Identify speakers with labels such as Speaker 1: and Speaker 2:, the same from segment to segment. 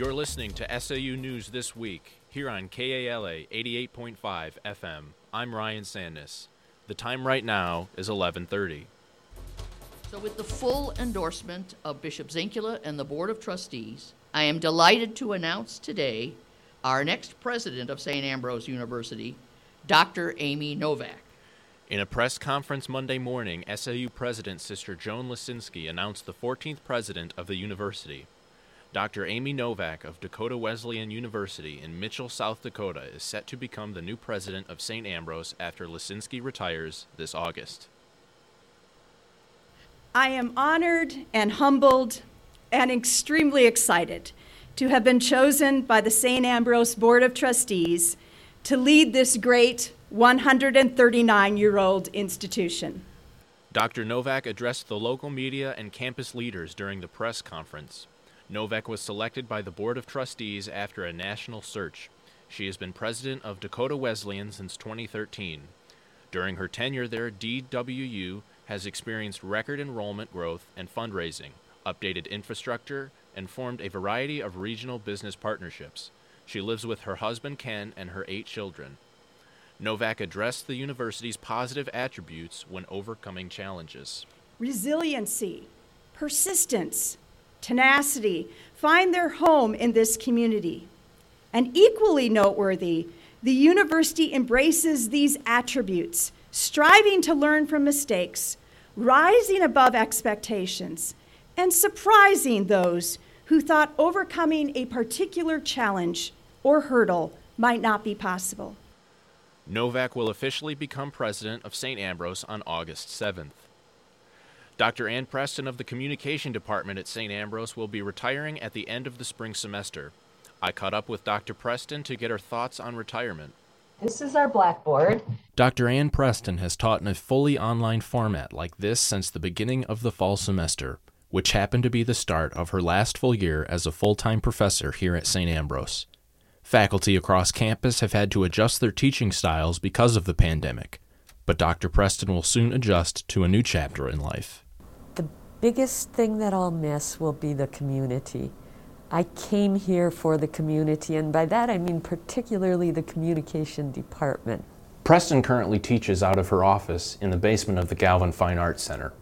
Speaker 1: You're listening to SAU News This Week here on KALA 88.5 FM. I'm Ryan Sandness. The time right now is 11:30.
Speaker 2: So, with the full endorsement of Bishop Zinkula and the Board of Trustees, I am delighted to announce today our next president of St. Ambrose University, Dr. Amy Novak.
Speaker 1: In a press conference Monday morning, SAU President Sister Joan Lescinski announced the 14th president of the university. Dr. Amy Novak of Dakota Wesleyan University in Mitchell, South Dakota, is set to become the new president of St. Ambrose after Lescinski retires this August.
Speaker 3: I am honored and humbled and extremely excited to have been chosen by the St. Ambrose Board of Trustees to lead this great 139 year old institution.
Speaker 1: Dr. Novak addressed the local media and campus leaders during the press conference. Novak was selected by the Board of Trustees after a national search. She has been president of Dakota Wesleyan since 2013. During her tenure there, DWU has experienced record enrollment growth and fundraising, updated infrastructure, and formed a variety of regional business partnerships. She lives with her husband Ken and her eight children. Novak addressed the university's positive attributes when overcoming challenges.
Speaker 3: Resiliency, persistence, tenacity find their home in this community. And equally noteworthy, the university embraces these attributes, striving to learn from mistakes, rising above expectations, and surprising those who thought overcoming a particular challenge or hurdle might not be possible.
Speaker 1: Novak will officially become president of St. Ambrose on August 7th. Dr. Ann Preston of the Communication Department at St. Ambrose will be retiring at the end of the spring semester. I caught up with Dr. Preston to get her thoughts on retirement.
Speaker 4: This is our blackboard.
Speaker 1: Dr. Ann Preston has taught in a fully online format like this since the beginning of the fall semester, which happened to be the start of her last full year as a full time professor here at St. Ambrose. Faculty across campus have had to adjust their teaching styles because of the pandemic, but Dr. Preston will soon adjust to a new chapter in life
Speaker 4: biggest thing that I'll miss will be the community. I came here for the community, and by that I mean particularly the communication department.
Speaker 1: Preston currently teaches out of her office in the basement of the Galvin Fine Arts Center.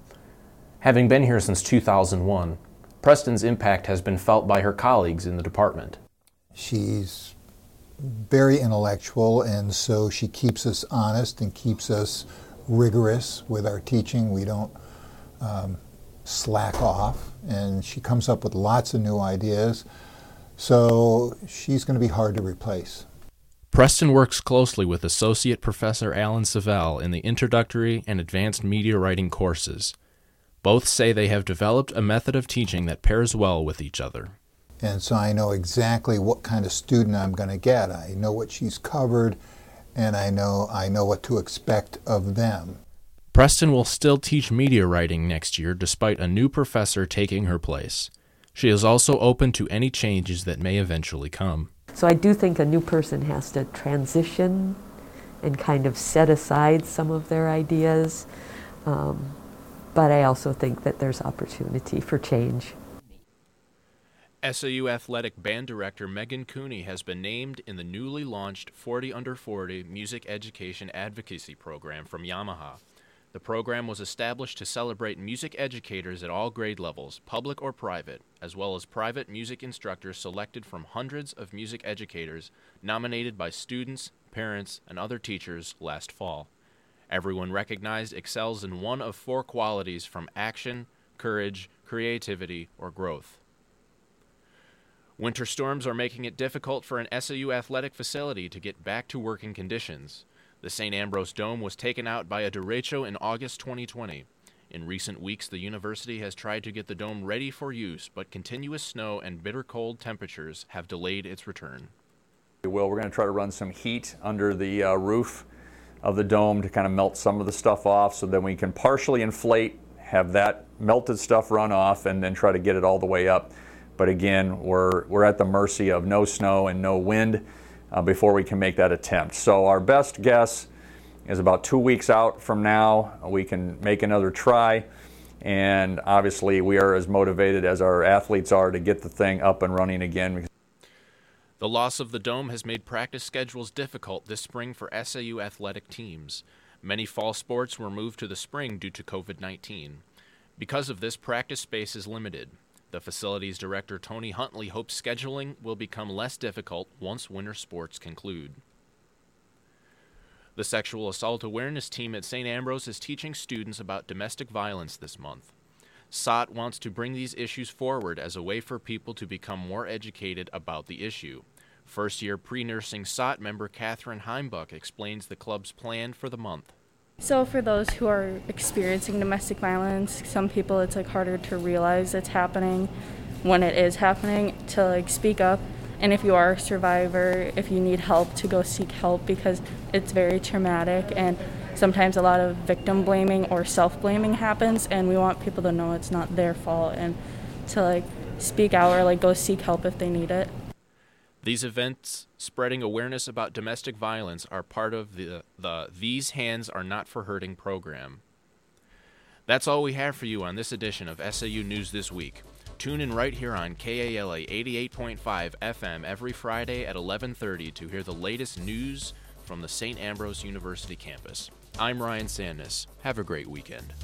Speaker 1: Having been here since 2001, Preston's impact has been felt by her colleagues in the department.
Speaker 5: She's very intellectual, and so she keeps us honest and keeps us rigorous with our teaching. We don't um, slack off, and she comes up with lots of new ideas. So she's going to be hard to replace.
Speaker 1: Preston works closely with Associate Professor Alan Savell in the introductory and advanced media writing courses. Both say they have developed a method of teaching that pairs well with each other.
Speaker 5: And so I know exactly what kind of student I'm going to get. I know what she's covered, and I know I know what to expect of them.
Speaker 1: Preston will still teach media writing next year despite a new professor taking her place. She is also open to any changes that may eventually come.
Speaker 4: So I do think a new person has to transition and kind of set aside some of their ideas. Um, but I also think that there's opportunity for change.
Speaker 1: SAU Athletic Band Director Megan Cooney has been named in the newly launched 40 Under 40 Music Education Advocacy Program from Yamaha. The program was established to celebrate music educators at all grade levels, public or private, as well as private music instructors selected from hundreds of music educators nominated by students, parents, and other teachers last fall. Everyone recognized excels in one of four qualities from action, courage, creativity, or growth. Winter storms are making it difficult for an SAU athletic facility to get back to working conditions. The St. Ambrose Dome was taken out by a derecho in August 2020. In recent weeks, the university has tried to get the dome ready for use, but continuous snow and bitter cold temperatures have delayed its return.
Speaker 6: Well, we're going to try to run some heat under the uh, roof of the dome to kind of melt some of the stuff off so then we can partially inflate, have that melted stuff run off, and then try to get it all the way up. But again, we're, we're at the mercy of no snow and no wind uh, before we can make that attempt. So our best guess is about two weeks out from now. We can make another try. And obviously, we are as motivated as our athletes are to get the thing up and running again.
Speaker 1: The loss of the dome has made practice schedules difficult this spring for SAU athletic teams. Many fall sports were moved to the spring due to COVID 19. Because of this, practice space is limited. The facilities director Tony Huntley hopes scheduling will become less difficult once winter sports conclude. The Sexual Assault Awareness Team at St. Ambrose is teaching students about domestic violence this month. SOT wants to bring these issues forward as a way for people to become more educated about the issue. First year pre nursing SOT member Catherine Heimbuck explains the club's plan for the month.
Speaker 7: So, for those who are experiencing domestic violence, some people it's like harder to realize it's happening when it is happening to like speak up. And if you are a survivor, if you need help, to go seek help because it's very traumatic and sometimes a lot of victim blaming or self blaming happens, and we want people to know it's not their fault and to like speak out or like go seek help if they need it.
Speaker 1: These events spreading awareness about domestic violence are part of the, the These Hands Are Not for Hurting program. That's all we have for you on this edition of SAU News This Week. Tune in right here on KALA 88.5 FM every Friday at 11:30 to hear the latest news from the St. Ambrose University campus. I'm Ryan Sandness. Have a great weekend.